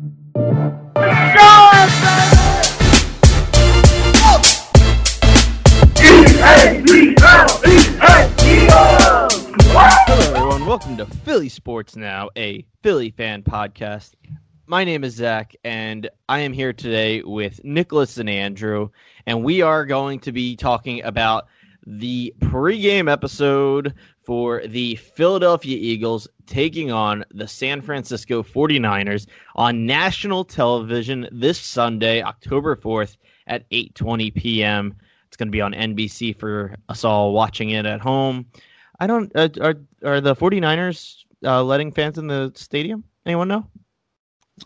Hello, everyone. Welcome to Philly Sports Now, a Philly fan podcast. My name is Zach, and I am here today with Nicholas and Andrew, and we are going to be talking about the pregame episode for the Philadelphia Eagles taking on the San Francisco 49ers on national television this Sunday, October 4th at 8:20 p.m. It's going to be on NBC for us all watching it at home. I don't uh, are are the 49ers uh, letting fans in the stadium? Anyone know?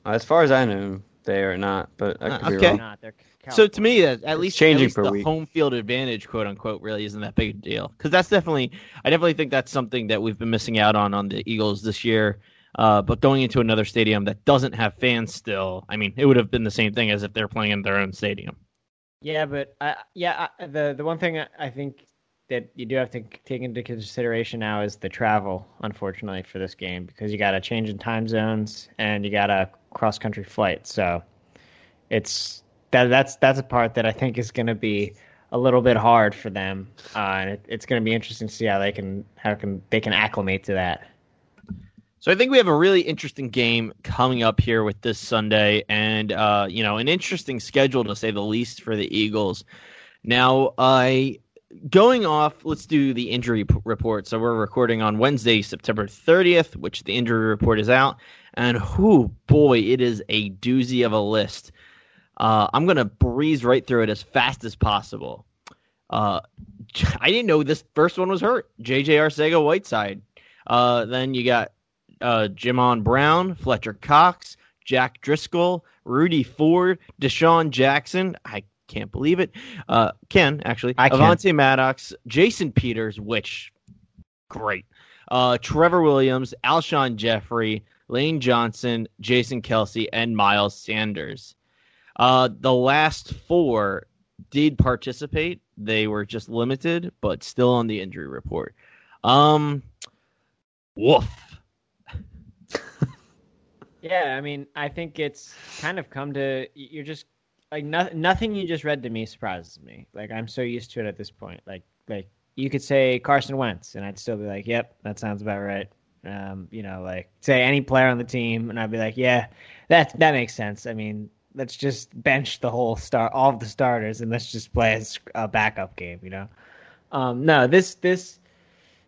As far as I know, they are not, but I Uh, could be okay. wrong. Not. They're So to me, that at least changing at least per the week. home field advantage, quote unquote, really isn't that big a deal. Because that's definitely, I definitely think that's something that we've been missing out on on the Eagles this year. Uh, but going into another stadium that doesn't have fans still, I mean, it would have been the same thing as if they're playing in their own stadium. Yeah, but I, yeah, I, the the one thing I- I think that you do have to take into consideration now is the travel, unfortunately, for this game because you got a change in time zones and you got a cross country flight. So it's that that's that's a part that I think is going to be a little bit hard for them, uh, and it, it's going to be interesting to see how they can how can they can acclimate to that. So I think we have a really interesting game coming up here with this Sunday, and uh, you know, an interesting schedule to say the least for the Eagles. Now, I going off. Let's do the injury p- report. So we're recording on Wednesday, September 30th, which the injury report is out, and whoo boy, it is a doozy of a list. Uh, I'm gonna breeze right through it as fast as possible. Uh, I didn't know this first one was hurt. J.J. Arcega Whiteside. Uh, then you got uh, Jamon Brown, Fletcher Cox, Jack Driscoll, Rudy Ford, DeSean Jackson. I can't believe it. Uh, Ken, actually. I can. Avonte Maddox, Jason Peters, which, great. Uh, Trevor Williams, Alshon Jeffery, Lane Johnson, Jason Kelce, and Miles Sanders. Uh, the last four did participate. They were just limited, but still on the injury report. Um, woof. Yeah, I mean, I think it's kind of come to you're just like no, nothing you just read to me surprises me. Like I'm so used to it at this point. Like like you could say Carson Wentz, and I'd still be like, "Yep, that sounds about right." Um, you know, like say any player on the team, and I'd be like, "Yeah, that that makes sense." I mean, let's just bench the whole star, all of the starters, and let's just play a backup game. You know, um, no, this this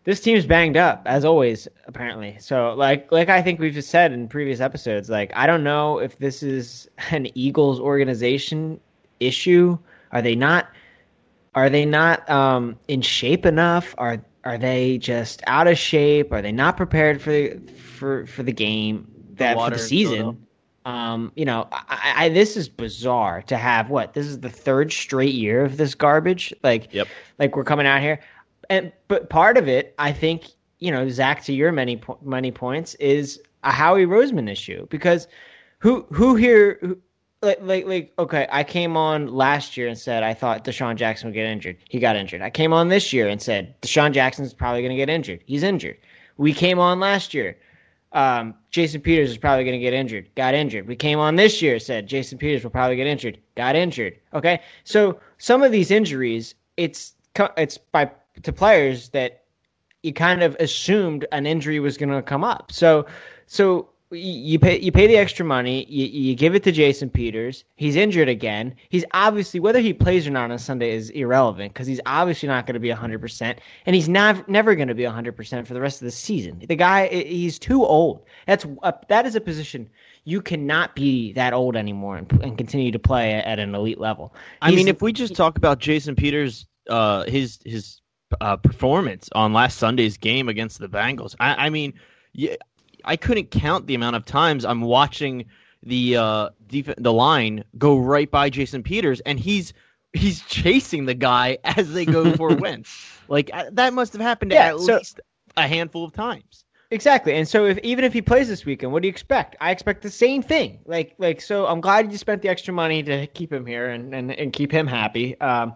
this team's banged up as always apparently. So like like i think we've just said in previous episodes like i don't know if this is an eagles organization issue. Are they not are they not um in shape enough? Are are they just out of shape? Are they not prepared for for for the game that for the season. Um, you know, I, I this is bizarre to have what this is the third straight year of this garbage. Like, Yep. like we're coming out here, and but part of it, I think, you know, Zach, to your many po- many points, is a Howie Roseman issue because who who here who, like like like okay, I came on last year and said I thought DeSean Jackson would get injured. He got injured. I came on this year and said DeSean Jackson's probably going to get injured. He's injured. We came on last year. Um, Jason Peters is probably going to get injured. Got injured. We came on this year said Jason Peters will probably get injured. Got injured. Okay, so some of these injuries, it's it's by to players that you kind of assumed an injury was going to come up. So, so you pay you pay the extra money. You, you give it to Jason Peters. He's injured again. He's obviously whether he plays or not on Sunday is irrelevant because he's obviously not going to be hundred percent, and he's not never going to be hundred percent for the rest of the season. The guy he's too old. That's a, that is a position you cannot be that old anymore and, and continue to play at an elite level. I mean, if we just talk about Jason Peters, uh, his his uh, performance on last Sunday's game against the Bengals, I, I mean, yeah, I couldn't count the amount of times I'm watching the uh, def- the line go right by Jason Peters, and he's he's chasing the guy as they go for Wentz. Like uh, that must have happened Yeah, at so- least a handful of times. Exactly. And so if even if he plays this weekend, what do you expect? I expect the same thing. Like like so I'm glad you spent the extra money to keep him here and, and, and keep him happy. Um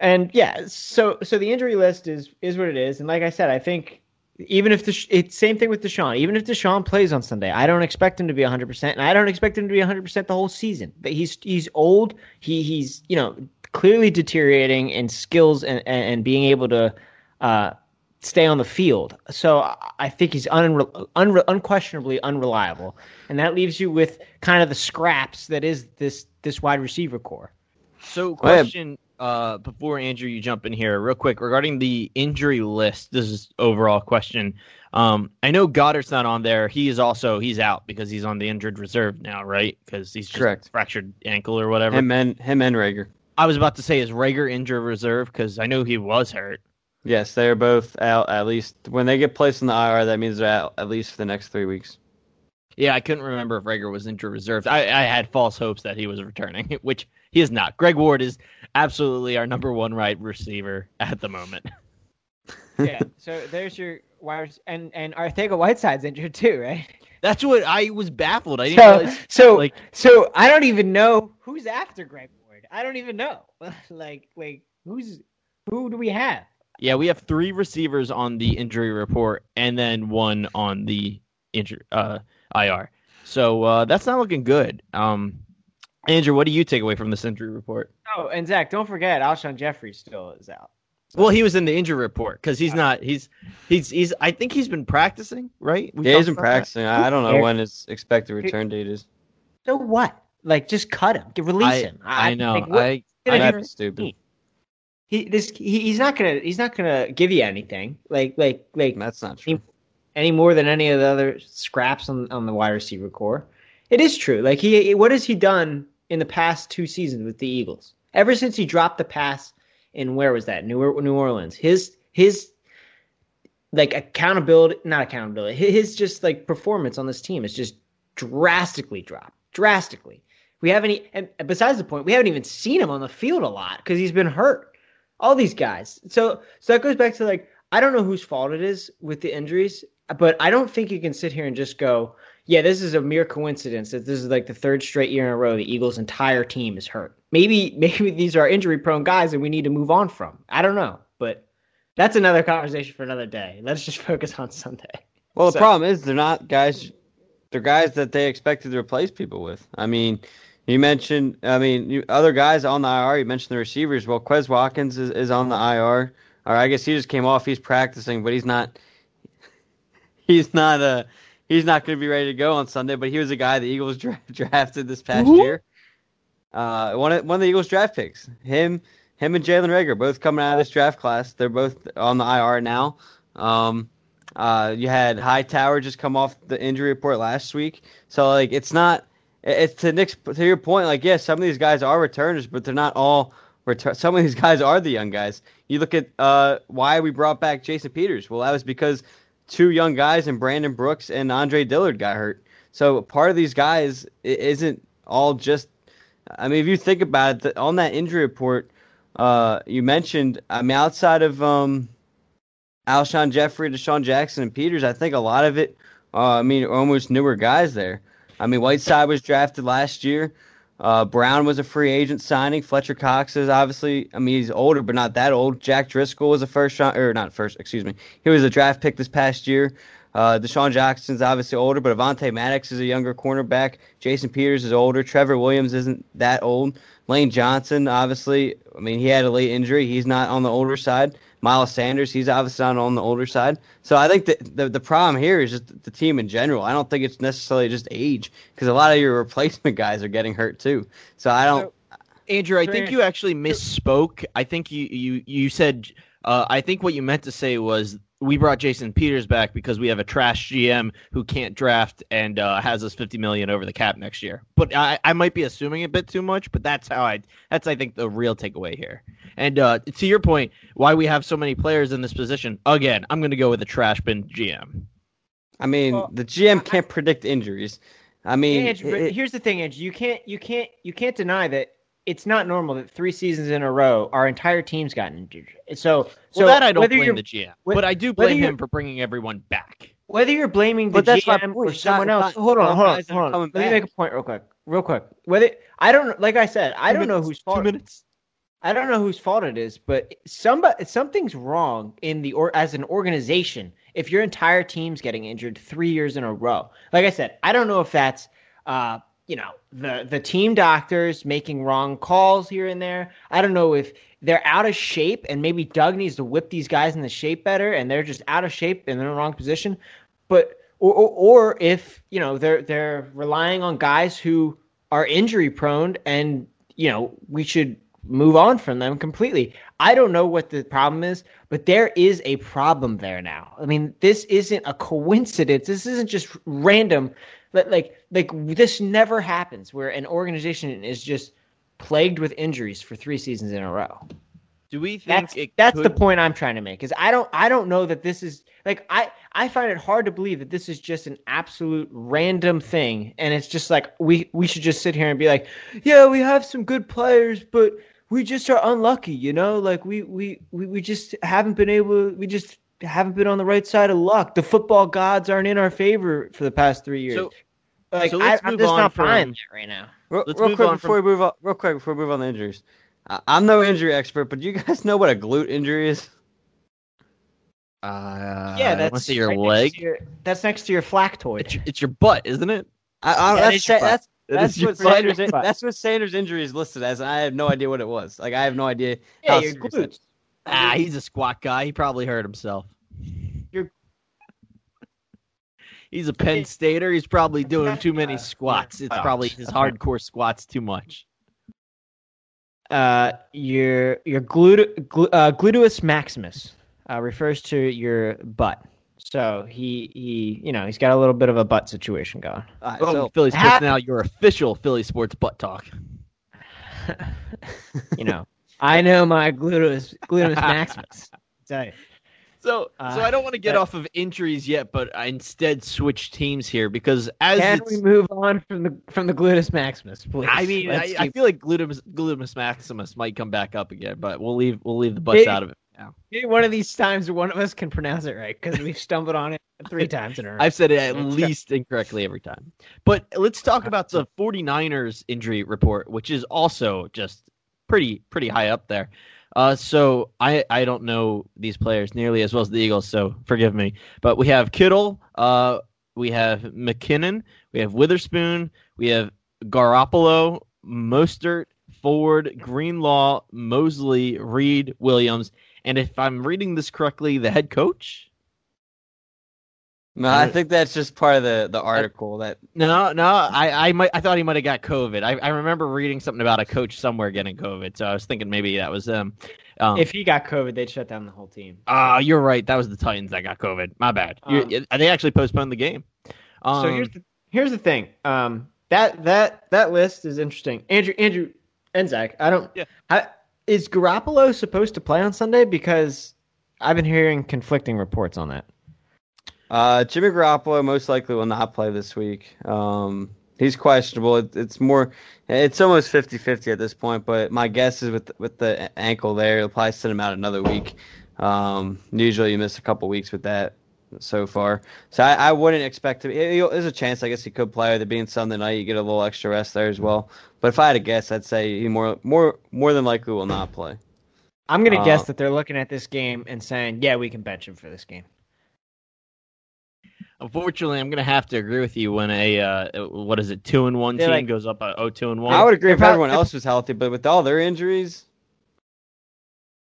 and yeah, so so the injury list is is what it is. And like I said, I think Even if the it's same thing with DeSean. Even if DeSean plays on Sunday, I don't expect him to be 100, percent and I don't expect him to be 100 percent the whole season. But he's he's old. He he's you know clearly deteriorating in skills and and, and being able to uh, stay on the field. So I think he's unre- unre- unquestionably unreliable, and that leaves you with kind of the scraps that is this this wide receiver corps. So, question uh, before Andrew, you jump in here real quick regarding the injury list. This is overall question. Um, I know Goddard's not on there. He is also he's out because he's on the injured reserve now, right? Because he's correct fractured ankle or whatever. Him and him and Reagor. I was about to say is Reagor injured reserve because I know he was hurt. Yes, they're both out at least when they get placed in the IR. That means they're out at least for the next three weeks. Yeah, I couldn't remember if Reagor was injured reserve. I, I had false hopes that he was returning, which he is not. Greg Ward is absolutely our number one right receiver at the moment. yeah. So there's your wires, and and Arcega Whiteside's injured too, right? That's what I was baffled. I didn't so, realize, so like so I don't even know who's after Greg Ward. I don't even know. like like who's who do we have? Yeah, we have three receivers on the injury report, and then one on the injury uh, IR. So uh, that's not looking good. Um, Andrew, what do you take away from this injury report? Oh, and Zach, don't forget, Alshon Jeffery still is out. So. Well, he was in the injury report because he's not. He's he's he's. I think he's been practicing, right? We yeah, he's been practicing. That. I don't know when his expected return date is. So what? Like, just cut him. Release I, him. I, I know. Like, what, I. I that's stupid. He this he, he's not gonna he's not gonna give you anything. Like like like that's not true. Any, any more than any of the other scraps on on the wide receiver corps. It is true. Like he what has he done in the past two seasons with the Eagles. Ever since he dropped the pass in where was that New New Orleans, his his like accountability, not accountability, his just like performance on this team is just drastically dropped, drastically. We haven't, and besides the point, we haven't even seen him on the field a lot because he's been hurt. All these guys. So, so that goes back to like I don't know whose fault it is with the injuries, but I don't think you can sit here and just go, yeah, this is a mere coincidence that this is like the third straight year in a row the Eagles' entire team is hurt. Maybe maybe these are injury prone guys that we need to move on from. I don't know, but that's another conversation for another day. Let's just focus on Sunday. Well, the problem is they're not guys. They're guys that they expected to replace people with. I mean, you mentioned. I mean, you, other guys on the IR. You mentioned the receivers. Well, Quez Watkins is, is on the IR. Or I guess he just came off. He's practicing, but he's not. He's not a he's not going to be ready to go on Sunday, but he was a guy the Eagles dra- drafted this past year. Uh, one of one of the Eagles draft picks. Him, him and Jalen Reagor both coming out of this draft class. They're both on the IR now. Um, uh, you had Hightower just come off the injury report last week, so like it's not. It's to Nick's to your point. Like yes, some of these guys are returners, but they're not all. Return- some of these guys are the young guys. You look at uh, why we brought back Jason Peters. Well, that was because two young guys and Brandon Brooks and Andre Dillard got hurt. So part of these guys isn't all just. I mean, if you think about it, on that injury report, uh, you mentioned. I mean, outside of um, Alshon Jeffery, DeSean Jackson, and Peters, I think a lot of it. Uh, I mean, almost newer guys there. I mean, Whiteside was drafted last year. Uh, Brown was a free agent signing. Fletcher Cox is obviously, I mean, he's older, but not that old. Jack Driscoll was a first round, or not first, excuse me. He was a draft pick this past year. Uh, DeSean Jackson's obviously older, but Avante Maddox is a younger cornerback. Jason Peters is older. Trevor Williams isn't that old. Lane Johnson, obviously, I mean, he had a late injury. He's not on the older side. Miles Sanders, he's obviously not on the older side. So I think that the, the problem here is just the team in general. I don't think it's necessarily just age because a lot of your replacement guys are getting hurt too. So I don't. So, Andrew, I think you actually misspoke. I think you you you said. Uh, I think what you meant to say was we brought Jason Peters back because we have a trash GM who can't draft and uh, has us fifty million over the cap next year. But I, I might be assuming a bit too much. But that's how I. That's I think the real takeaway here. And uh, to your point, why we have so many players in this position? Again, I'm going to go with a trash bin GM. I mean, well, the GM can't I, predict injuries. I mean, Andrew, it, here's the thing, Andrew. You can't, you can't, you can't deny that it's not normal that three seasons in a row our entire team's gotten injured. So, so well, that I don't blame the GM, but I do blame him for bringing everyone back. Whether you're blaming the GM or someone else, hold on, hold on, hold on. Let back. me make a point real quick, real quick. Whether I don't, like I said, I two don't minutes, know whose fault. Two minutes. I don't know whose fault it is, but somebody something's wrong in the or as an organization if your entire team's getting injured three years in a row. Like I said, I don't know if that's uh, you know the the team doctors making wrong calls here and there. I don't know if they're out of shape and maybe Doug needs to whip these guys in the shape better and they're just out of shape and they're in the wrong position. But or, or, or if you know they're they're relying on guys who are injury prone and you know we should move on from them completely. I don't know what the problem is, but there is a problem there now. I mean, this isn't a coincidence. This isn't just random. Like like this never happens where an organization is just plagued with injuries for three seasons in a row. Do we think that's, that's could... the point I'm trying to make? Is I don't I don't know that this is like I I find it hard to believe that this is just an absolute random thing, and it's just like we we should just sit here and be like, yeah, we have some good players, but we just are unlucky, you know. Like we we we, we just haven't been able. We just haven't been on the right side of luck. The football gods aren't in our favor for the past three years. So, like so I, let's I'm move just on not from- buying that right now. Real, Let's real move quick on before from- we move on. Real quick before we move on to injuries. I, I'm no injury expert, but do you guys know what a glute injury is? Uh, yeah, that's want your right leg. to your- that's next to your flactoid. It's your, it's your butt, isn't it? I, I, That that's, is your that's It that's is what. Sanders. Butt. That's what Sanders' injury is listed as. and I have no idea what it was. Like I have no idea. yeah, how your glutes. Ah, he's a squat guy. He probably hurt himself. You're- He's a Penn Stater. He's probably doing too many Uh, squats. It's probably his hardcore squats too much. uh, your your glut- glu- uh, gluteus maximus uh, refers to your butt. So he he you know he's got a little bit of a butt situation going. All right, Oh, so Philly Sports ha- now, your official Philly Sports butt talk. you know, I know my gluteus gluteus maximus. Tell you. So, Uh, so I don't want to get but- off of injuries yet, but I instead switch teams here because as Can we move on from the from the gluteus maximus, please? I mean, I, Let's I feel like gluteus, gluteus maximus might come back up again, but we'll leave we'll leave the butts Maybe- out of it now. maybe one of these times one of us can pronounce it right because we've stumbled on it three times in a row. I've said it at least incorrectly every time. But let's talk about the 49ers injury report, which is also just pretty pretty high up there. Uh, so I I don't know these players nearly as well as the Eagles, so forgive me. But we have Kittle, uh, we have McKinnon, we have Witherspoon, we have Garoppolo, Mostert, Ford, Greenlaw, Mosley, Reed, Williams, and if I'm reading this correctly, the head coach. No, I think that's just part of the the article that No, no, I, I might, I thought he might have got COVID. I, I remember reading something about a coach somewhere getting COVID, so I was thinking maybe that was them. Um, if he got COVID, they'd shut down the whole team. ah, you're right, that was the Titans that got COVID. My bad. You- Um, they actually postponed the game. Um, so here's the here's the thing. Um, that that that list is interesting. Andrew Andrew and Zach. I don't. Yeah. I, is Garoppolo supposed to play on Sunday? Because I've been hearing conflicting reports on that. Uh, Jimmy Garoppolo most likely will not play this week. Um, he's questionable. It, it's more, it's almost 50-50 at this point. But my guess is with with the ankle there, he'll probably send him out another week. Um, usually you miss a couple weeks with that so far. So I, I wouldn't expect him. There's a chance I guess he could play it being Sunday night. You get a little extra rest there as well. But if I had to guess, I'd say he more more more than likely will not play. I'm gonna Uh, guess that they're looking at this game and saying, "Yeah, we can bench him for this game." Unfortunately, I'm going to have to agree with you when a uh, what is it, two and one They're team like- goes up a oh two and one. I would agree if If everyone if- else was healthy, but with all their injuries,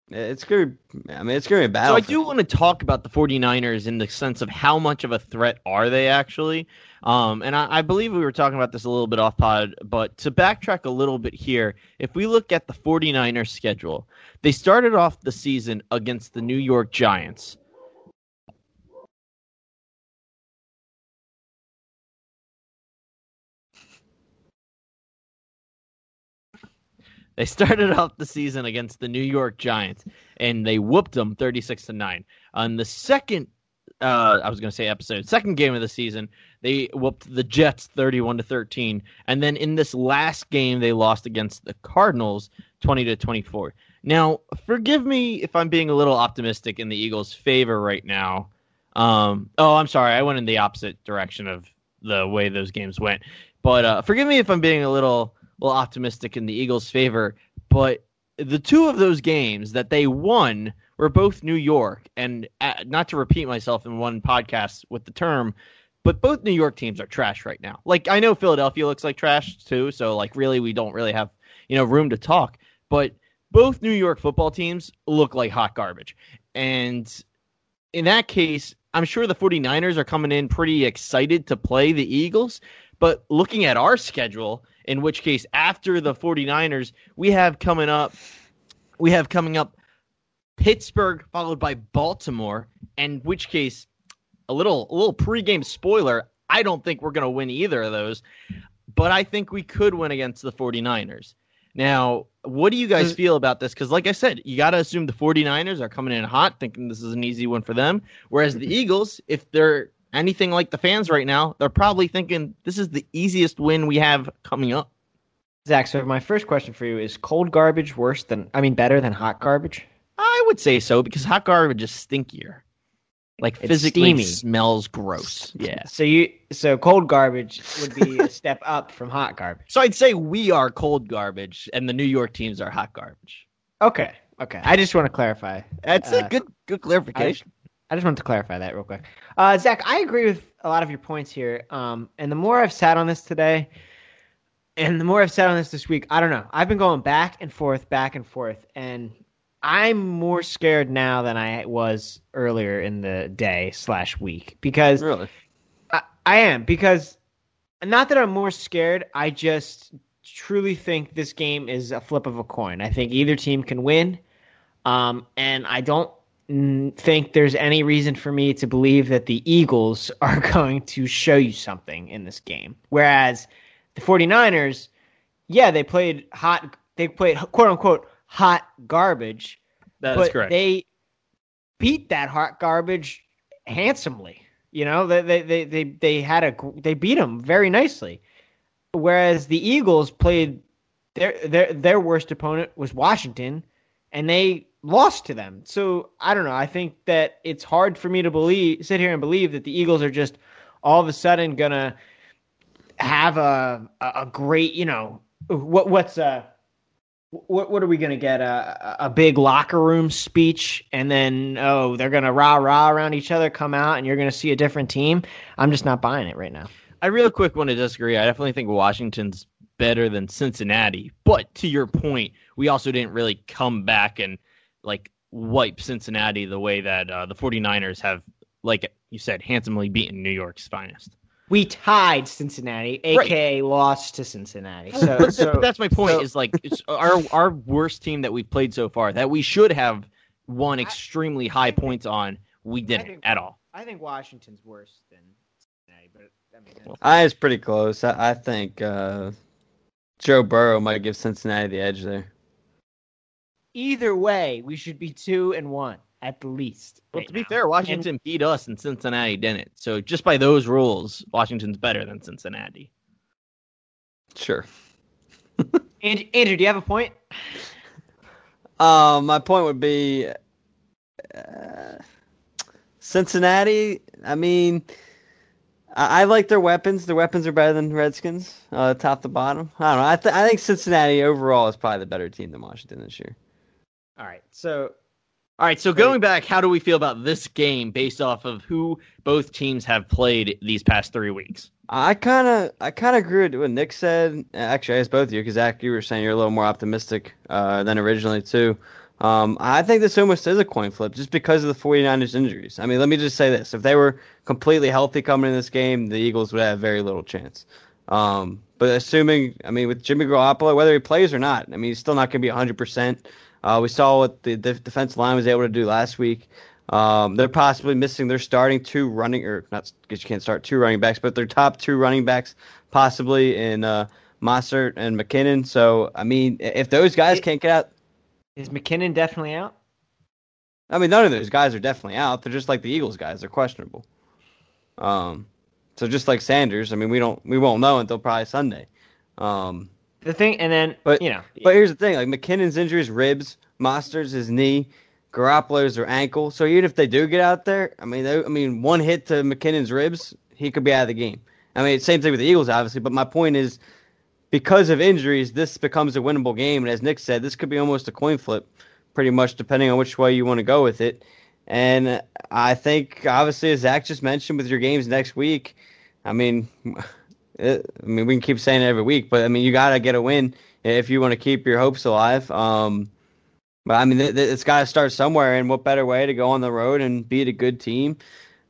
it's gonna. I mean, it's gonna be a battle. So I for- do want to talk about the 49ers in the sense of how much of a threat are they actually. Um, and I, I believe we were talking about this a little bit off pod, but to backtrack a little bit here, if we look at the 49ers schedule, they started off the season against the New York Giants. They started off the season against the New York Giants, and they whooped them 36 to 9. On the second, uh, I was going to say episode, second game of the season, they whooped the Jets 31 to 13. And then in this last game, they lost against the Cardinals 20 to 24. Now, forgive me if I'm being a little optimistic in the Eagles' favor right now. Um, oh, I'm sorry. I went in the opposite direction of the way those games went. But uh, forgive me if I'm being a little, little optimistic in the Eagles' favor. But the two of those games that they won we're both New York, and uh, not to repeat myself in one podcast with the term, but both New York teams are trash right now. Like I know Philadelphia looks like trash too, so like really we don't really have you know room to talk, but both New York football teams look like hot garbage. And in that case, I'm sure the 49ers are coming in pretty excited to play the Eagles, but looking at our schedule, in which case after the 49ers, we have coming up we have coming up Pittsburgh followed by Baltimore, and which case a little a little pregame spoiler, I don't think we're going to win either of those, but I think we could win against the 49ers. Now, what do you guys feel about this? Because, like I said, you got to assume the 49ers are coming in hot, thinking this is an easy one for them. Whereas the Eagles, if they're anything like the fans right now, they're probably thinking this is the easiest win we have coming up. Zach, so my first question for you is cold garbage worse than, I mean, better than hot garbage? I would say so because hot garbage is stinkier. Like It's physically steamy. smells gross. Yeah. So you, so cold garbage would be a step up from hot garbage. So I'd say we are cold garbage and the New York teams are hot garbage. Okay, okay. I just want to clarify. That's Uh, a good good clarification. I just wanted to clarify that real quick. Uh, Zach, I agree with a lot of your points here. Um, and the more I've sat on this today, and the more I've sat on this this week, I don't know. I've been going back and forth, back and forth, and I'm more scared now than I was earlier in the day slash week because Really? I, I am because not that I'm more scared. I just truly think this game is a flip of a coin. I think either team can win, um, and I don't think there's any reason for me to believe that the Eagles are going to show you something in this game. Whereas the 49ers, yeah, they played hot. They played quote unquote hot garbage, That's but correct. they beat that hot garbage handsomely. You know, they they they they, they had a they beat them very nicely. Whereas the Eagles played their their their worst opponent was Washington, and they lost to them. So I don't know. I think that it's hard for me to believe sit here and believe that the Eagles are just all of a sudden gonna have a a, a great you know what what's uh what what are we gonna get a a big locker room speech and then oh they're gonna rah rah around each other come out and you're gonna see a different team i'm just not buying it right now I real quick want to disagree. I definitely think Washington's better than Cincinnati. But to your point, we also didn't really come back and like wipe Cincinnati the way that uh, the 49ers have, like you said, handsomely beaten New York's finest. we tied cincinnati aka lost to cincinnati so, but, so but that's my point. so- is like it's our our worst team that we've played so far that we should have won extremely high points on. We didn't think- at all. i think washington's worse than cincinnati but i mean that's- I it's pretty close. I, I think uh, Joe Burrow might give Cincinnati the edge there. Either way we should be two and one at the least Well, right to be now. fair, Washington beat us and Cincinnati didn't. So just by those rules, Washington's better than Cincinnati. Sure. And, andrew do you have a point Um, my point would be uh, Cincinnati. I mean, I, I like their weapons. Their weapons are better than Redskins, uh, top to bottom. I don't know. I, th- I think Cincinnati overall is probably the better team than Washington this year. All right so All right, so going back, how do we feel about this game based off of who both teams have played these past three weeks? I kind of, I kind of agree with what Nick said. Actually, I guess both of you, because Zach, you were saying you're a little more optimistic uh, than originally too. Um, I think this almost is a coin flip, just because of the 49ers injuries. I mean, let me just say this: if they were completely healthy coming in this game, the Eagles would have very little chance. Um, but assuming, I mean, with Jimmy Garoppolo, whether he plays or not, I mean, he's still not going to be 100. percent uh, We saw what the def- defensive line was able to do last week. Um, they're possibly missing their starting two running, or not because you can't start two running backs, but their top two running backs possibly in uh, Mostert and McKinnon. So, I mean, if those guys It- can't get out, is mckinnon definitely out I mean, none of those guys are definitely out. They're just like the Eagles guys; they're questionable. Um, so just like Sanders, I mean, we don't, we won't know until probably Sunday. Um, the thing and then But- you know But here's the thing: like McKinnon's injuries, ribs, Mostert's his knee, Garoppolo's their ankle. So even if they do get out there, I mean, they, I mean, one hit to McKinnon's ribs, he could be out of the game. I mean, same thing with the Eagles, obviously. But my point is, because of injuries, this becomes a winnable game. And as Nick said, this could be almost a coin flip pretty much depending on which way you want to go with it. And I think, obviously, as Zach just mentioned, with your games next week, I mean, it, I mean, we can keep saying it every week, but I mean, you got to get a win if you want to keep your hopes alive. Um, but I mean, it, it's got to start somewhere, and what better way to go on the road and beat a good team?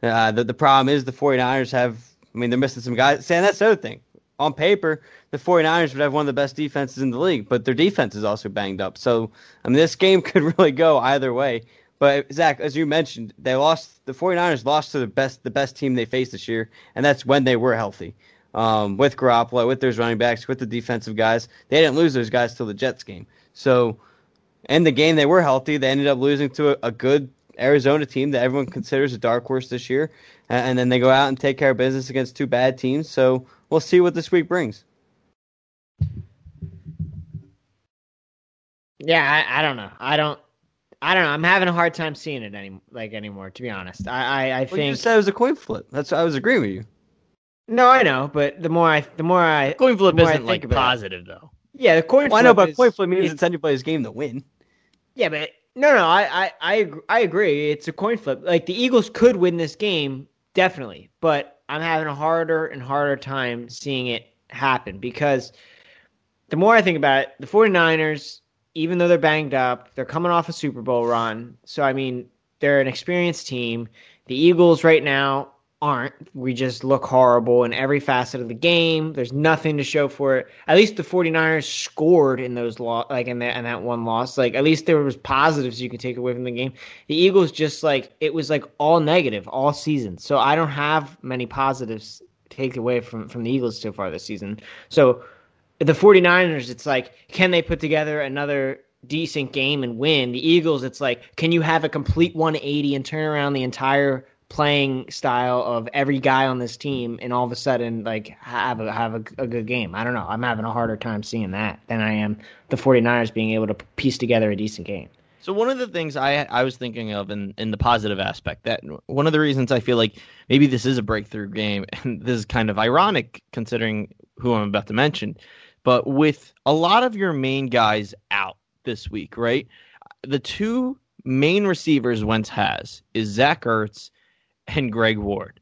Uh, the, the problem is the 49ers have, I mean, they're missing some guys. And that's the other thing. On paper, the 49ers would have one of the best defenses in the league, but their defense is also banged up. So, I mean, this game could really go either way. But Zach, as you mentioned, they lost. The 49ers lost to the best, the best team they faced this year, and that's when they were healthy. Um, with Garoppolo, with those running backs, with the defensive guys, they didn't lose those guys till the Jets game. So, in the game they were healthy, they ended up losing to a, a good Arizona team that everyone considers a dark horse this year, and then they go out and take care of business against two bad teams. So we'll see what this week brings. Yeah, I, I don't know. I don't. I don't know. I'm having a hard time seeing it any like anymore. To be honest, I I, I well, think you said it was a coin flip. That's I was agreeing with you. No, I know, but the more I the more I coin flip isn't like positive though. Yeah, the coin. Well, I know, but is, coin flip means it's anybody's game to win. Yeah, but no, no, I, I, I, I agree. It's a coin flip. Like the Eagles could win this game, definitely, but I'm having a harder and harder time seeing it happen because the more I think about it, the 49ers, even though they're banged up, they're coming off a Super Bowl run. So I mean, they're an experienced team. The Eagles right now aren't. We just look horrible in every facet of the game. There's nothing to show for it. At least the 49ers scored in those lo- like in that in that one loss. Like at least there was positives you can take away from the game. The Eagles just like it was like all negative all season. So I don't have many positives take away from from the Eagles so far this season. So the 49ers it's like can they put together another decent game and win? The Eagles it's like can you have a complete 180 and turn around the entire playing style of every guy on this team and all of a sudden like have a have a, a, good game. I don't know. I'm having a harder time seeing that than I am the 49ers being able to piece together a decent game. So one of the things I I was thinking of in, in the positive aspect that one of the reasons I feel like maybe this is a breakthrough game and this is kind of ironic considering who I'm about to mention, but with a lot of your main guys out this week, right? The two main receivers Wentz has is Zach Ertz and Greg Ward.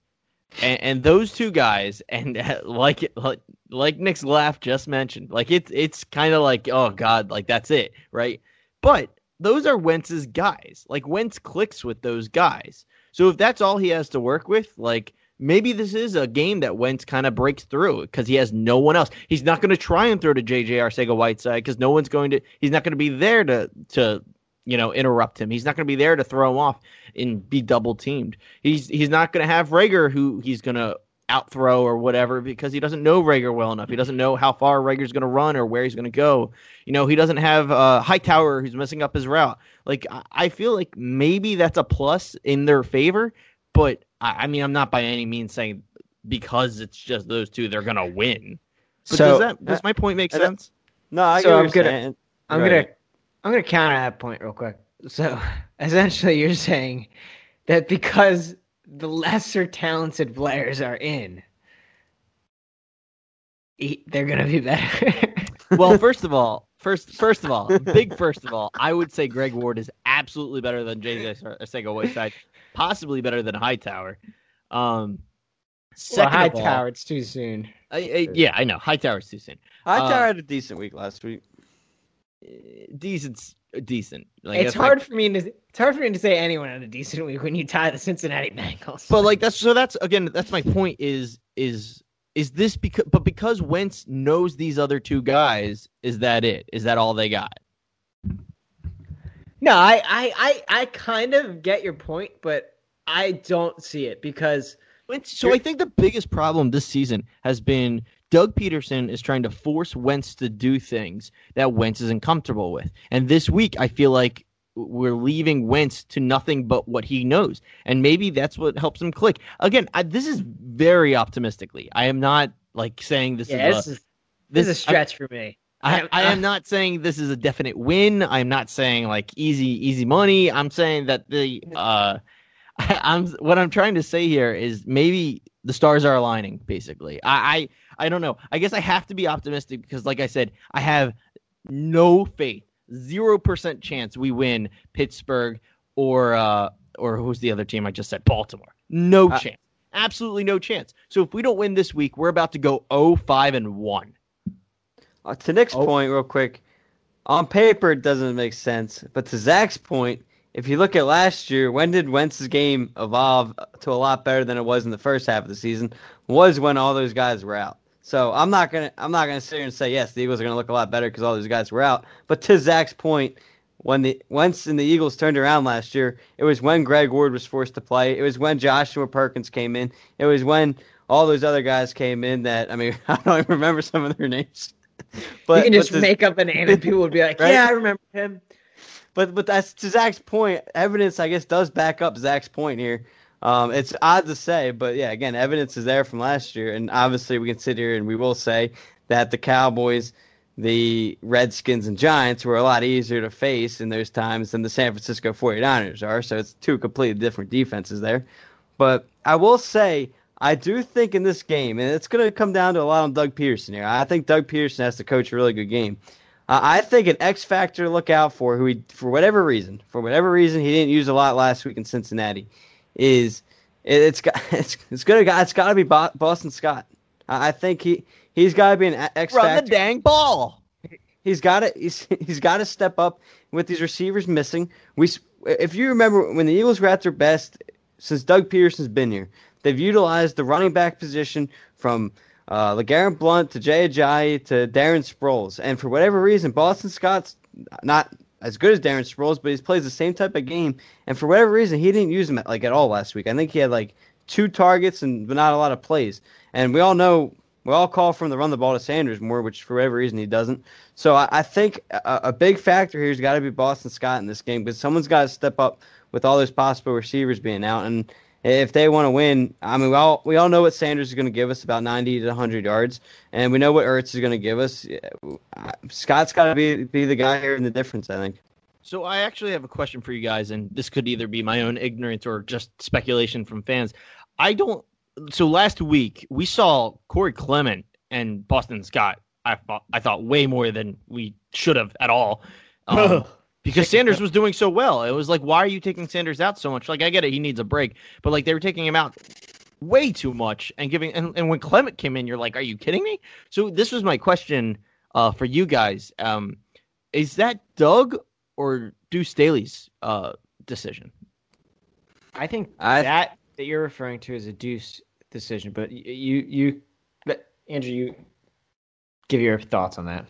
And, and those two guys, and uh, like like like Nick's laugh just mentioned, like it's it's kind of like oh god, like that's it, right? But those are Wentz's guys. Like Wentz clicks with those guys. So if that's all he has to work with, like maybe this is a game that Wentz kind of breaks through because he has no one else. He's not going to try and throw to JJ Arcega Whiteside because no one's going to. He's not going to be there to to you know interrupt him. He's not going to be there to throw him off and be double teamed. He's he's not going to have Reagor who he's going to outthrow or whatever because he doesn't know Reagor well enough. He doesn't know how far Reagor's going to run or where he's going to go. You know, he doesn't have uh, Hightower who's messing up his route. Like I feel like maybe that's a plus in their favor, but I, I mean I'm not by any means saying because it's just those two they're going to win. But so does that does my point make sense? No, I so I'm gonna. I'm gonna I'm gonna counter that point real quick. So essentially, you're saying that because the lesser talented players are in, they're gonna be better. well, first of all, first first of all, big first of all, I would say Greg Ward is absolutely better than JJ Arcega Whiteside, possibly better than Hightower. Um, second well, Hightower, it's too soon. I, I, yeah, I know Hightower's too soon. Hightower uh, had a decent week last week. Decent, uh, decent. Like, it's hard like, for me to it's hard for me to say anyone had a decent week when you tie the Cincinnati Bengals. But like that's so that's again that's my point is is is this because but because Wentz knows these other two guys is that it is that all they got? No, I I I, I kind of get your point, but I don't see it because. So I think the biggest problem this season has been Doug Pederson is trying to force Wentz to do things that Wentz isn't comfortable with. And this week, I feel like we're leaving Wentz to nothing but what he knows. And maybe that's what helps him click. Again, I, this is very optimistically. I am not like saying this yeah, is, this, a, is, this is a stretch I, for me. I, I, am not saying this is a definite win. I'm not saying like easy, easy money. I'm saying that the uh, I, I'm what I'm trying to say here is maybe the stars are aligning. Basically, I, I I don't know. I guess I have to be optimistic because, like I said, I have no faith zero percent chance we win Pittsburgh or uh, or who's the other team I just said? Baltimore. No Uh, chance. Absolutely no chance. So if we don't win this week, we're about to go 0-5 and one. Uh, to Nick's Oh. point, real quick, on paper it doesn't make sense, but to Zach's point, if you look at last year, when did Wentz's game evolve to a lot better than it was in the first half of the season? Was when all those guys were out. So I'm not gonna I'm not gonna sit here and say yes, the Eagles are gonna look a lot better because all these guys were out. But to Zach's point, when the once and the Eagles turned around last year, it was when Greg Ward was forced to play. It was when Joshua Perkins came in. It was when all those other guys came in. That I mean, I don't even remember some of their names. But you can just make up a name and people would be like, Right? "Yeah, I remember him." but but that's to Zach's point. Evidence, I guess, does back up Zach's point here. Um, it's odd to say, but yeah, again, evidence is there from last year, and obviously we can sit here and we will say that the Cowboys, the Redskins, and Giants were a lot easier to face in those times than the San Francisco 49ers are. So it's two completely different defenses there. But I will say, I do think in this game, and it's going to come down to a lot on Doug Pederson here. I think Doug Pederson has to coach a really good game. Uh, I think an X factor to look out for, who he, for whatever reason, for whatever reason, he didn't use a lot last week in Cincinnati, is it, it's got it's it's gonna it's got to be Bo- Boston Scott. I, I think he he's got to be an X Run factor the dang ball. he's got to he's, he's got to step up with these receivers missing. We if you remember when the Eagles were at their best since Doug Pederson's been here, they've utilized the running back position from uh, LeGarrette Blunt to Jay Ajayi to Darren Sproles, and for whatever reason, Boston Scott's not as good as Darren Sproles, but he plays the same type of game, and for whatever reason, he didn't use him at, like at all last week. I think he had like two targets and but not a lot of plays, and we all know. We all call from the run the ball to Sanders more, which for whatever reason he doesn't. So I, I think a, a big factor here has got to be Boston Scott in this game because someone's got to step up with all those possible receivers being out. And if they want to win, I mean, we all we all know what Sanders is going to give us about ninety to 100 yards, and we know what Ertz is going to give us. Scott's got to be be the guy here in the difference. I think. So I actually have a question for you guys, and this could either be my own ignorance or just speculation from fans. I don't. So last week we saw Corey Clement and Boston Scott. I thought I thought way more than we should have at all, um, because Sanders was doing so well. It was like, why are you taking Sanders out so much? Like I get it, he needs a break, but like they were taking him out way too much and giving. And, and when Clement came in, you're like, are you kidding me? So this was my question uh, for you guys. Um, is that Doug or Deuce Staley's uh, decision? I think I- that that you're referring to is a Deuce decision, but you you, but Andrew, you give your thoughts on that.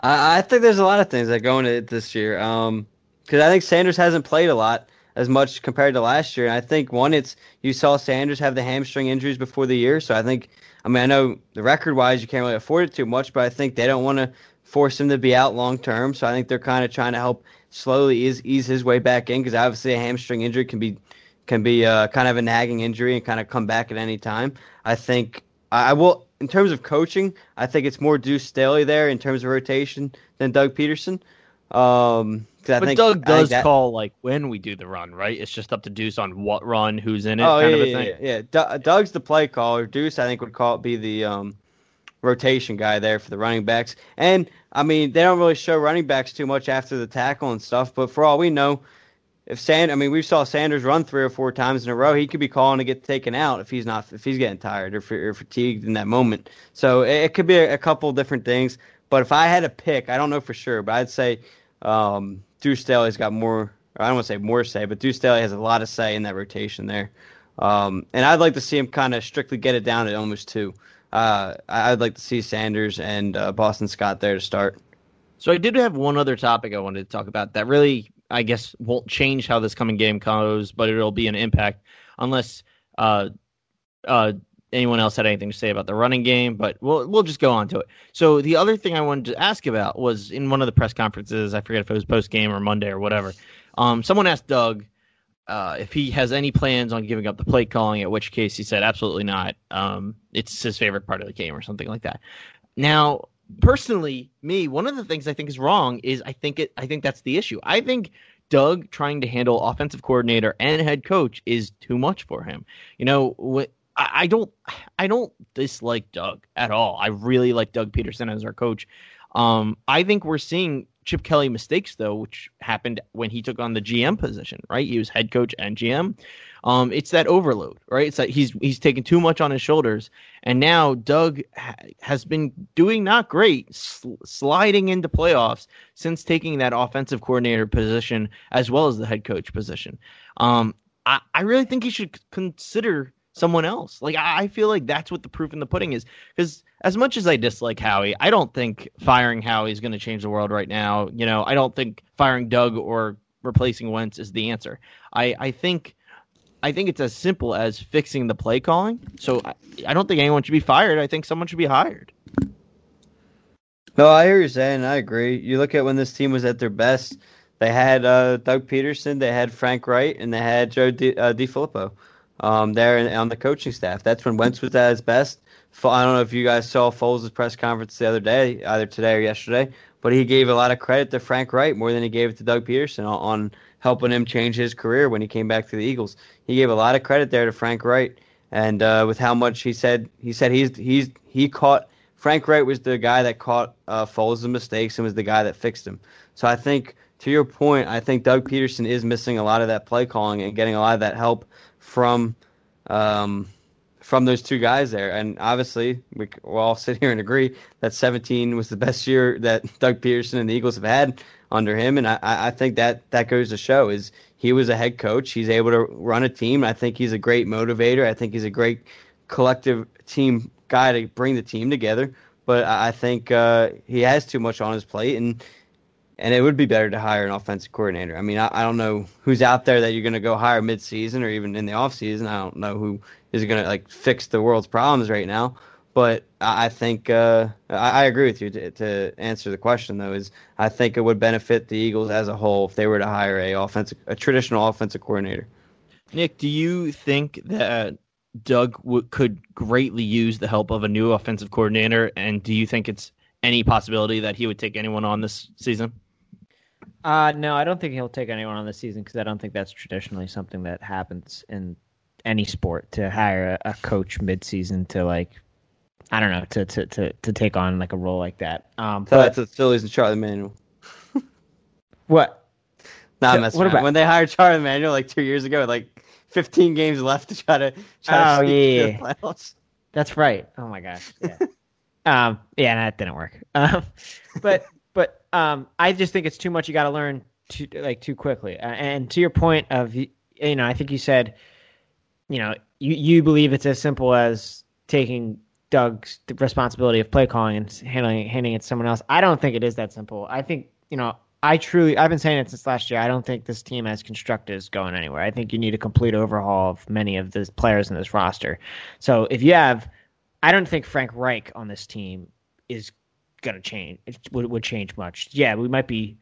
I, I think there's a lot of things that go into it this year. Um, because I think Sanders hasn't played a lot as much compared to last year. And I think one, it's you saw Sanders have the hamstring injuries before the year, so I think. I mean, I know the record wise, you can't really afford it too much, but I think they don't want to force him to be out long term. So I think they're kind of trying to help slowly ease ease his way back in because obviously a hamstring injury can be can be uh, kind of a nagging injury and kind of come back at any time. I think I I will in terms of coaching. I think it's more Deuce Staley there in terms of rotation than Doug Pederson. Um, but think, Doug I think does that- call like when we do the run, right? It's just up to Deuce on what run, who's in it, Oh kind yeah, of a yeah, thing. yeah, yeah. Doug- Doug's the play caller. Deuce, I think, would call it be the um, rotation guy there for the running backs. And I mean, they don't really show running backs too much after the tackle and stuff. But for all we know, if Sand, I mean, we saw Sanders run three or four times in a row. He could be calling to get taken out if he's not if he's getting tired or, or fatigued in that moment. So it, it could be a, a couple different things. But if I had to pick, I don't know for sure, but I'd say um, Deuce Staley's got more. Or I don't want to say more say, but Deuce Staley has a lot of say in that rotation there. Um, and I'd like to see him kind of strictly get it down at almost two. Uh, I'd like to see Sanders and uh, Boston Scott there to start. So I did have one other topic I wanted to talk about that really, I guess, won't change how this coming game goes, but it'll be an impact unless uh, uh, anyone else had anything to say about the running game. But we'll we'll just go on to it. So the other thing I wanted to ask about was in one of the press conferences. I forget if it was post game or Monday or whatever. Um, someone asked Doug uh, if he has any plans on giving up the play calling. At which case he said absolutely not. Um, it's his favorite part of the game or something like that. Now personally, me, one of the things I think is wrong is I think it I think that's the issue. I think Doug trying to handle offensive coordinator and head coach is too much for him. You know, wh- I, I don't I don't dislike Doug at all. I really like Doug Pederson as our coach. Um, I think we're seeing Chip Kelly mistakes though, which happened when he took on the GM position. Right, he was head coach and GM. Um, it's that overload, right? It's that he's he's taking too much on his shoulders, and now Doug ha- has been doing not great, sl- sliding into playoffs since taking that offensive coordinator position as well as the head coach position. Um, I, I really think he should consider someone else. Like I, feel like that's what the proof in the pudding is. Because as much as I dislike Howie, I don't think firing Howie is going to change the world right now. You know, I don't think firing Doug or replacing Wentz is the answer. I, I think I think it's as simple as fixing the play calling. So I, I don't think anyone should be fired. I think someone should be hired. No, I hear you saying. I agree. You look at when this team was at their best. They had uh, Doug Pederson, they had Frank Reich, and they had Joe uh, DeFilippo um, there on the coaching staff. That's when Wentz was at his best. I don't know if you guys saw Foles' press conference the other day, either today or yesterday, but he gave a lot of credit to Frank Reich more than he gave it to Doug Pederson on, on helping him change his career when he came back to the Eagles. He gave a lot of credit there to Frank Reich, and uh, with how much he said, he said he's he's he caught Frank Reich was the guy that caught uh, Foles' mistakes and was the guy that fixed him. So I think to your point, I think Doug Pederson is missing a lot of that play calling and getting a lot of that help from um, from those two guys there. And obviously, we will all sit here and agree that 17 was the best year that Doug Pederson and the Eagles have had under him. And I, I think that that goes to show is he was a head coach. He's able to run a team. I think he's a great motivator. I think he's a great collective team guy to bring the team together. But I think uh, he has too much on his plate, and and it would be better to hire an offensive coordinator. I mean, I, I don't know who's out there that you're going to go hire midseason or even in the offseason. I don't know who is going to like fix the world's problems right now. But I think uh, I, I, agree with you. To, to, answer the question, though, is I think it would benefit the Eagles as a whole if they were to hire a offensive, a traditional offensive coordinator. Nick, do you think that Doug w- could greatly use the help of a new offensive coordinator, and do you think it's any possibility that he would take anyone on this season? Uh, no, I don't think he'll take anyone on this season because I don't think that's traditionally something that happens in any sport to hire a, a coach midseason to like I don't know to, to to to take on like a role like that. Um, so but, that's the Phillies and Charlie Manuel. what? Nah, so, what about when they hired Charlie Manuel like two years ago? Like 15 games left to try to try oh, to yeah. That's right. Oh my gosh. Yeah. um, yeah, that didn't work. Um, but um, I just think it's too much. You got to learn too like too quickly. And to your point of you know, I think you said, you know, you you believe it's as simple as taking Doug's responsibility of play calling and handling handing it to someone else. I don't think it is that simple. I think you know I truly, I've been saying it since last year. I don't think this team as constructed is going anywhere. I think you need a complete overhaul of many of the players in this roster. So if you have, I don't think Frank Reich on this team is to change. It would, would change much. Yeah, we might be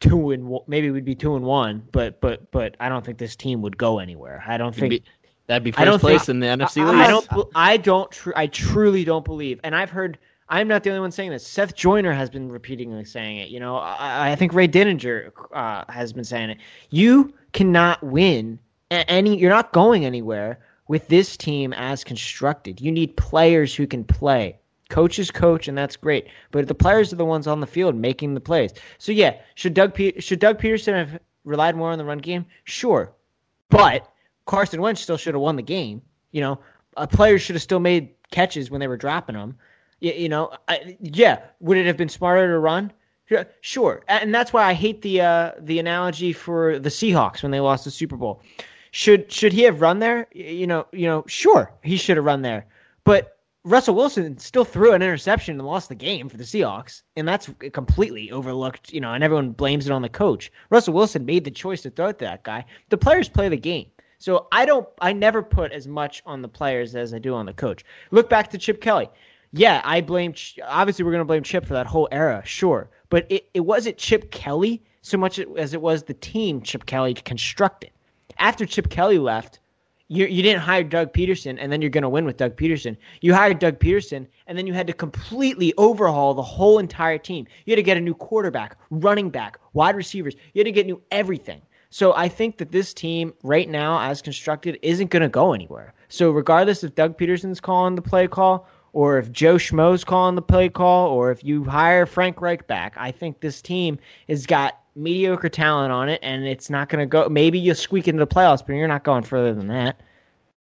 two and maybe we'd be two and one, but but but I don't think this team would go anywhere. I don't think. Be, that'd be first place think, in the NFC. I, I don't. I don't. Tr- I truly don't believe, and I've heard I'm not the only one saying this. Seth Joyner has been repeatedly saying it. You know, I, I think Ray Didinger uh, has been saying it. You cannot win any. You're not going anywhere with this team as constructed. You need players who can play. Coaches coach, and that's great. But the players are the ones on the field making the plays. So yeah, should Doug Pe- should Doug Pederson have relied more on the run game? Sure, but Carson Wentz still should have won the game. You know, uh, players should have still made catches when they were dropping them. You, you know, I, yeah. Would it have been smarter to run? Sure, and that's why I hate the uh, the analogy for the Seahawks when they lost the Super Bowl. Should should he have run there? You know, you know, sure, he should have run there. But Russell Wilson still threw an interception and lost the game for the Seahawks, and that's completely overlooked. You know, and everyone blames it on the coach. Russell Wilson made the choice to throw it to that guy. The players play the game. So I don't I never put as much on the players as I do on the coach. Look back to Chip Kelly yeah, I blame. Obviously, we're going to blame Chip for that whole era, sure. But it, it wasn't Chip Kelly so much as it was the team Chip Kelly constructed. After Chip Kelly left, you, you didn't hire Doug Pederson and then you're going to win with Doug Pederson. You hired Doug Pederson and then you had to completely overhaul the whole entire team. You had to get a new quarterback, running back, wide receivers. You had to get new everything. So I think that this team right now, as constructed, isn't going to go anywhere. So regardless if Doug Pederson's calling the play call or if Joe Schmo's calling the play call or if you hire Frank Reich back, I think this team has got mediocre talent on it and it's not going to go. Maybe you'll squeak into the playoffs, but you're not going further than that.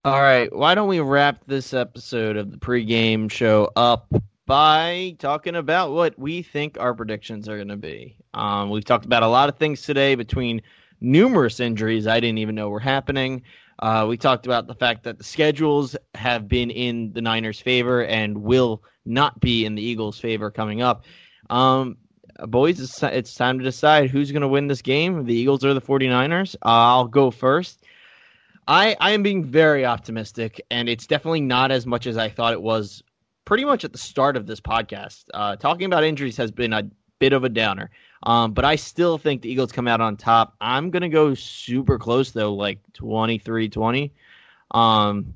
All right, why don't we wrap this episode of the pregame show up by talking about what we think our predictions are going to be. Um, we've talked about a lot of things today between numerous injuries I didn't even know were happening. Uh, we talked about the fact that the schedules have been in the Niners' favor and will not be in the Eagles' favor coming up. Um, boys, it's, it's time to decide who's going to win this game the Eagles or the 49ers. Uh, I'll go first. I, I am being very optimistic, and it's definitely not as much as I thought it was pretty much at the start of this podcast. Uh, talking about injuries has been a bit of a downer, um, but I still think the Eagles come out on top. I'm going to go super close, though, like 23 20. Um,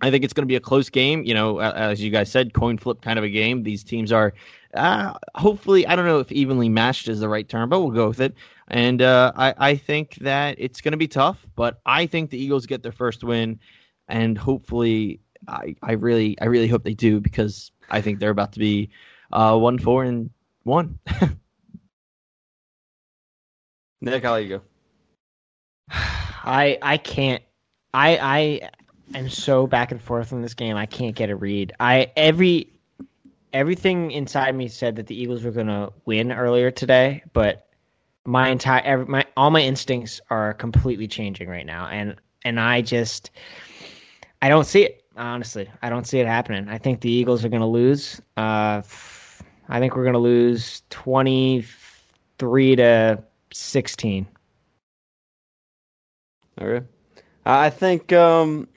I think it's going to be a close game. You know, as you guys said, coin flip kind of a game. These teams are uh, hopefully, I don't know if evenly matched is the right term, but we'll go with it. And uh, I, I think that it's going to be tough, but I think the Eagles get their first win, and hopefully, I, I really, I really hope they do because I think they're about to be uh, one, four, and one. Nick, how you go? I I can't. I I am so back and forth in this game. I can't get a read. I every everything inside me said that the Eagles were going to win earlier today, but my entire every, my all my instincts are completely changing right now, and and I just I don't see it honestly. I don't see it happening. I think the Eagles are going to lose. Uh, I think we're going to lose twenty three to sixteen. Okay, I think um,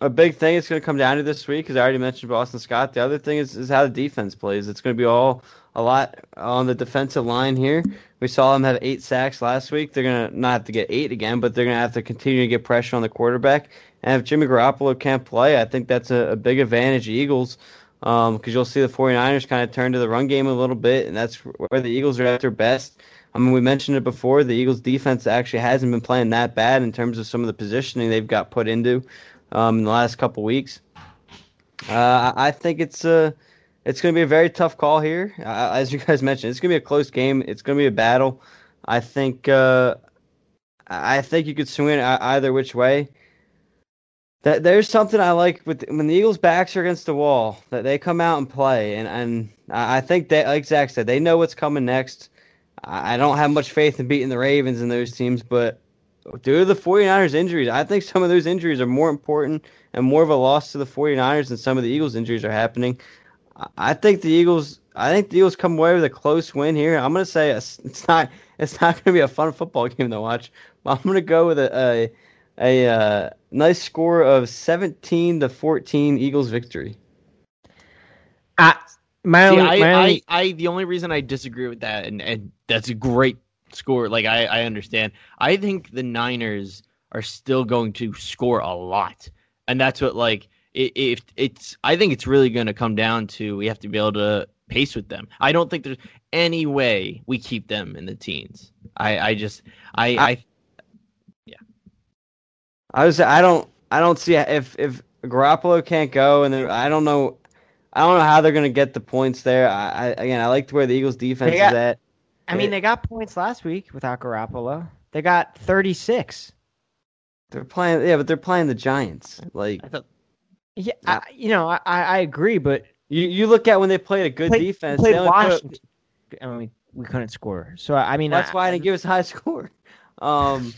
a big thing is going to come down to this week because I already mentioned Boston Scott. The other thing is, is how the defense plays. It's going to be all a lot on the defensive line here. We saw them have eight sacks last week. They're going to not have to get eight again, but they're going to have to continue to get pressure on the quarterback. And if Jimmy Garoppolo can't play, I think that's a, a big advantage Eagles because um, you'll see the 49ers kind of turn to the run game a little bit, and that's where the Eagles are at their best. I mean, we mentioned it before. The Eagles' defense actually hasn't been playing that bad in terms of some of the positioning they've got put into um, in the last couple weeks. Uh, I think it's a uh, it's going to be a very tough call here. Uh, as you guys mentioned, it's going to be a close game. It's going to be a battle. I think uh, I think you could swing either which way. That there's something I like with when the Eagles' backs are against the wall that they come out and play, and and I think that like Zach said, they know what's coming next. I don't have much faith in beating the Ravens and those teams, but due to the 49ers injuries, I think some of those injuries are more important and more of a loss to the 49ers than some of the Eagles injuries are happening. I think the Eagles I think the Eagles come away with a close win here. I'm going to say it's not it's not going to be a fun football game to watch. But I'm going to go with a a, a uh, nice score of 17 to 14 Eagles victory. Uh, my, See, only, I, my only... I, I, the only reason I disagree with that, and, and that's a great score. Like I, I understand. I think the Niners are still going to score a lot, and that's what like if it's. I think it's really going to come down to we have to be able to pace with them. I don't think there's any way we keep them in the teens. I, I just, I, I, I yeah. I was, I don't, I don't see if if Garoppolo can't go, and then I don't know. I don't know how they're going to get the points there. I, I again, I like where the Eagles' defense got, is at. I mean, they got points last week without Garoppolo. They got 36. They're playing, yeah, but they're playing the Giants. Like, I thought, yeah, I, you know, I, I agree, but you you look at when they played a good played, defense. Played Washington. Put, I mean, we couldn't score. So I mean, that's I, why I didn't give us a high score. Um,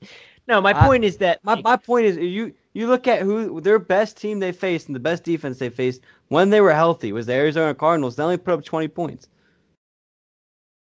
no, my point is that my my point is you you look at who their best team they faced and the best defense they faced when they were healthy was the Arizona Cardinals. They only put up 20 points.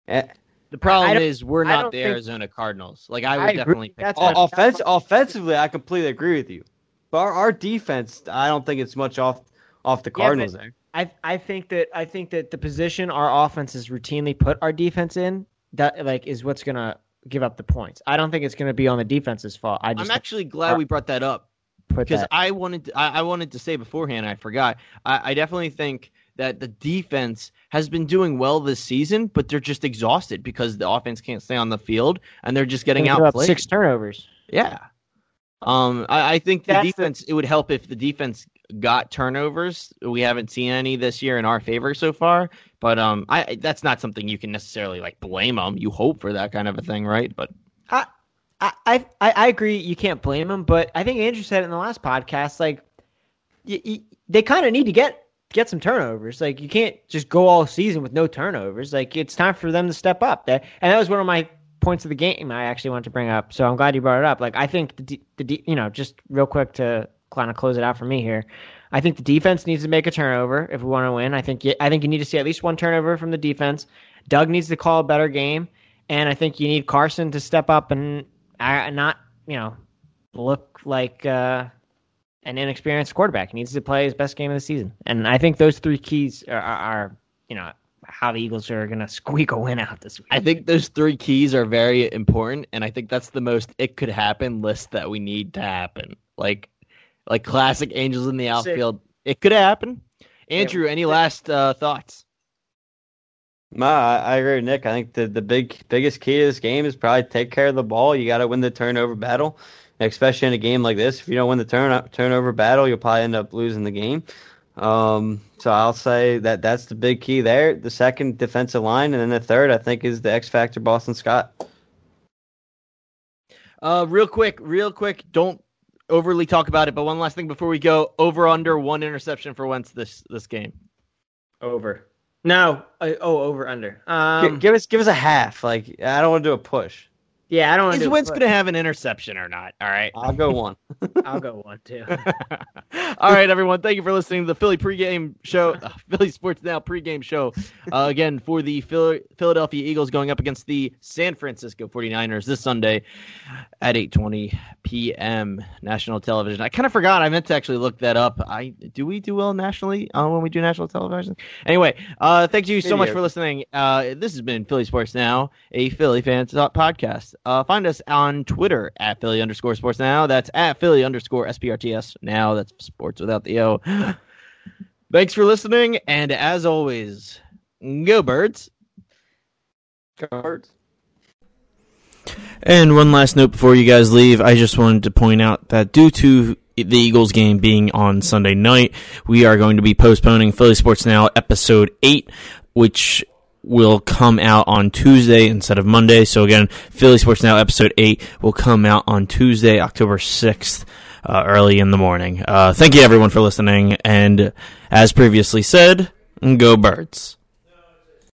Eh, the problem is we're not the Arizona Cardinals. Like I would I definitely pick That's offense, offensively, I completely agree with you. But our, our, defense, I don't think it's much off off the Cardinals yeah, there. I I think that I think that the position our offense has routinely put our defense in that like is what's gonna give up the points. I don't think it's gonna be on the defense's fault. I just I'm actually glad we brought that up because. I wanted to, I, I, wanted to say beforehand. I forgot. I, I definitely think that the defense has been doing well this season, but they're just exhausted because the offense can't stay on the field and they're just getting out six turnovers. Yeah. Um, I, I think the That's the- defense. It would help if the defense got turnovers. We haven't seen any this year in our favor so far. But um, I that's not something you can necessarily like blame them. You hope for that kind of a thing, right? But I, I, I, I agree. You can't blame them, but I think Andrew said it in the last podcast. Like, y- y- they kind of need to get get some turnovers. Like, you can't just go all season with no turnovers. Like, it's time for them to step up. That and that was one of my points of the game. I actually wanted to bring up. So I'm glad you brought it up. Like, I think the de- the de- you know just real quick to kind of close it out for me here. I think the defense needs to make a turnover if we want to win. I think you, I think you need to see at least one turnover from the defense. Doug needs to call a better game, and I think you need Carson to step up and uh, not you know look like uh, an inexperienced quarterback. He needs to play his best game of the season, and I think those three keys are, are, are you know how the Eagles are going to squeak a win out this week. I think those three keys are very important, and I think that's the most it could happen list that we need to happen. Like, like classic Angels in the outfield. It could happen. Andrew, any last uh, thoughts? No, I, I agree with Nick. I think the, the big biggest key to this game is probably take care of the ball. You got to win the turnover battle, especially in a game like this. If you don't win the turn turnover battle, you'll probably end up losing the game. Um, so I'll say that that's the big key there. The second defensive line, and then the third, I think, is the X factor Boston Scott. Uh, real quick, real quick. Don't overly talk about it. But one last thing before we go: over under one interception for Wentz this this game. over. No, uh, oh, over under. Gi- Um, give us give us a half. Like I don't want to do a push. Yeah, I don't want Is to. Wentz going to have an interception or not? All right. I'll go one. I'll go one too. All right, everyone. Thank you for listening to the Philly pregame show, uh, Philly Sports Now pregame show. Uh, again, for the Phil- Philadelphia Eagles going up against the San Francisco 49ers this Sunday at 8:20 p.m. national television. I kind of forgot. I meant to actually look that up. I do we do well nationally uh, when we do national television? Anyway, uh, thank you so much for listening. Uh, this has been Philly Sports Now, a Philly fans podcast. Uh, find us on Twitter at Philly underscore Sports Now. That's at Philly underscore SPRTS. Now that's sports without the O. Thanks for listening, and as always, go birds. Cards. And one last note before you guys leave, I just wanted to point out that due to the Eagles game being on Sunday night, we are going to be postponing Philly Sports Now episode 8, which will come out on Tuesday instead of Monday. So again, Philly Sports Now episode 8 will come out on Tuesday, October 6th. Uh, early in the morning. Uh, thank you everyone for listening, and as previously said, go birds.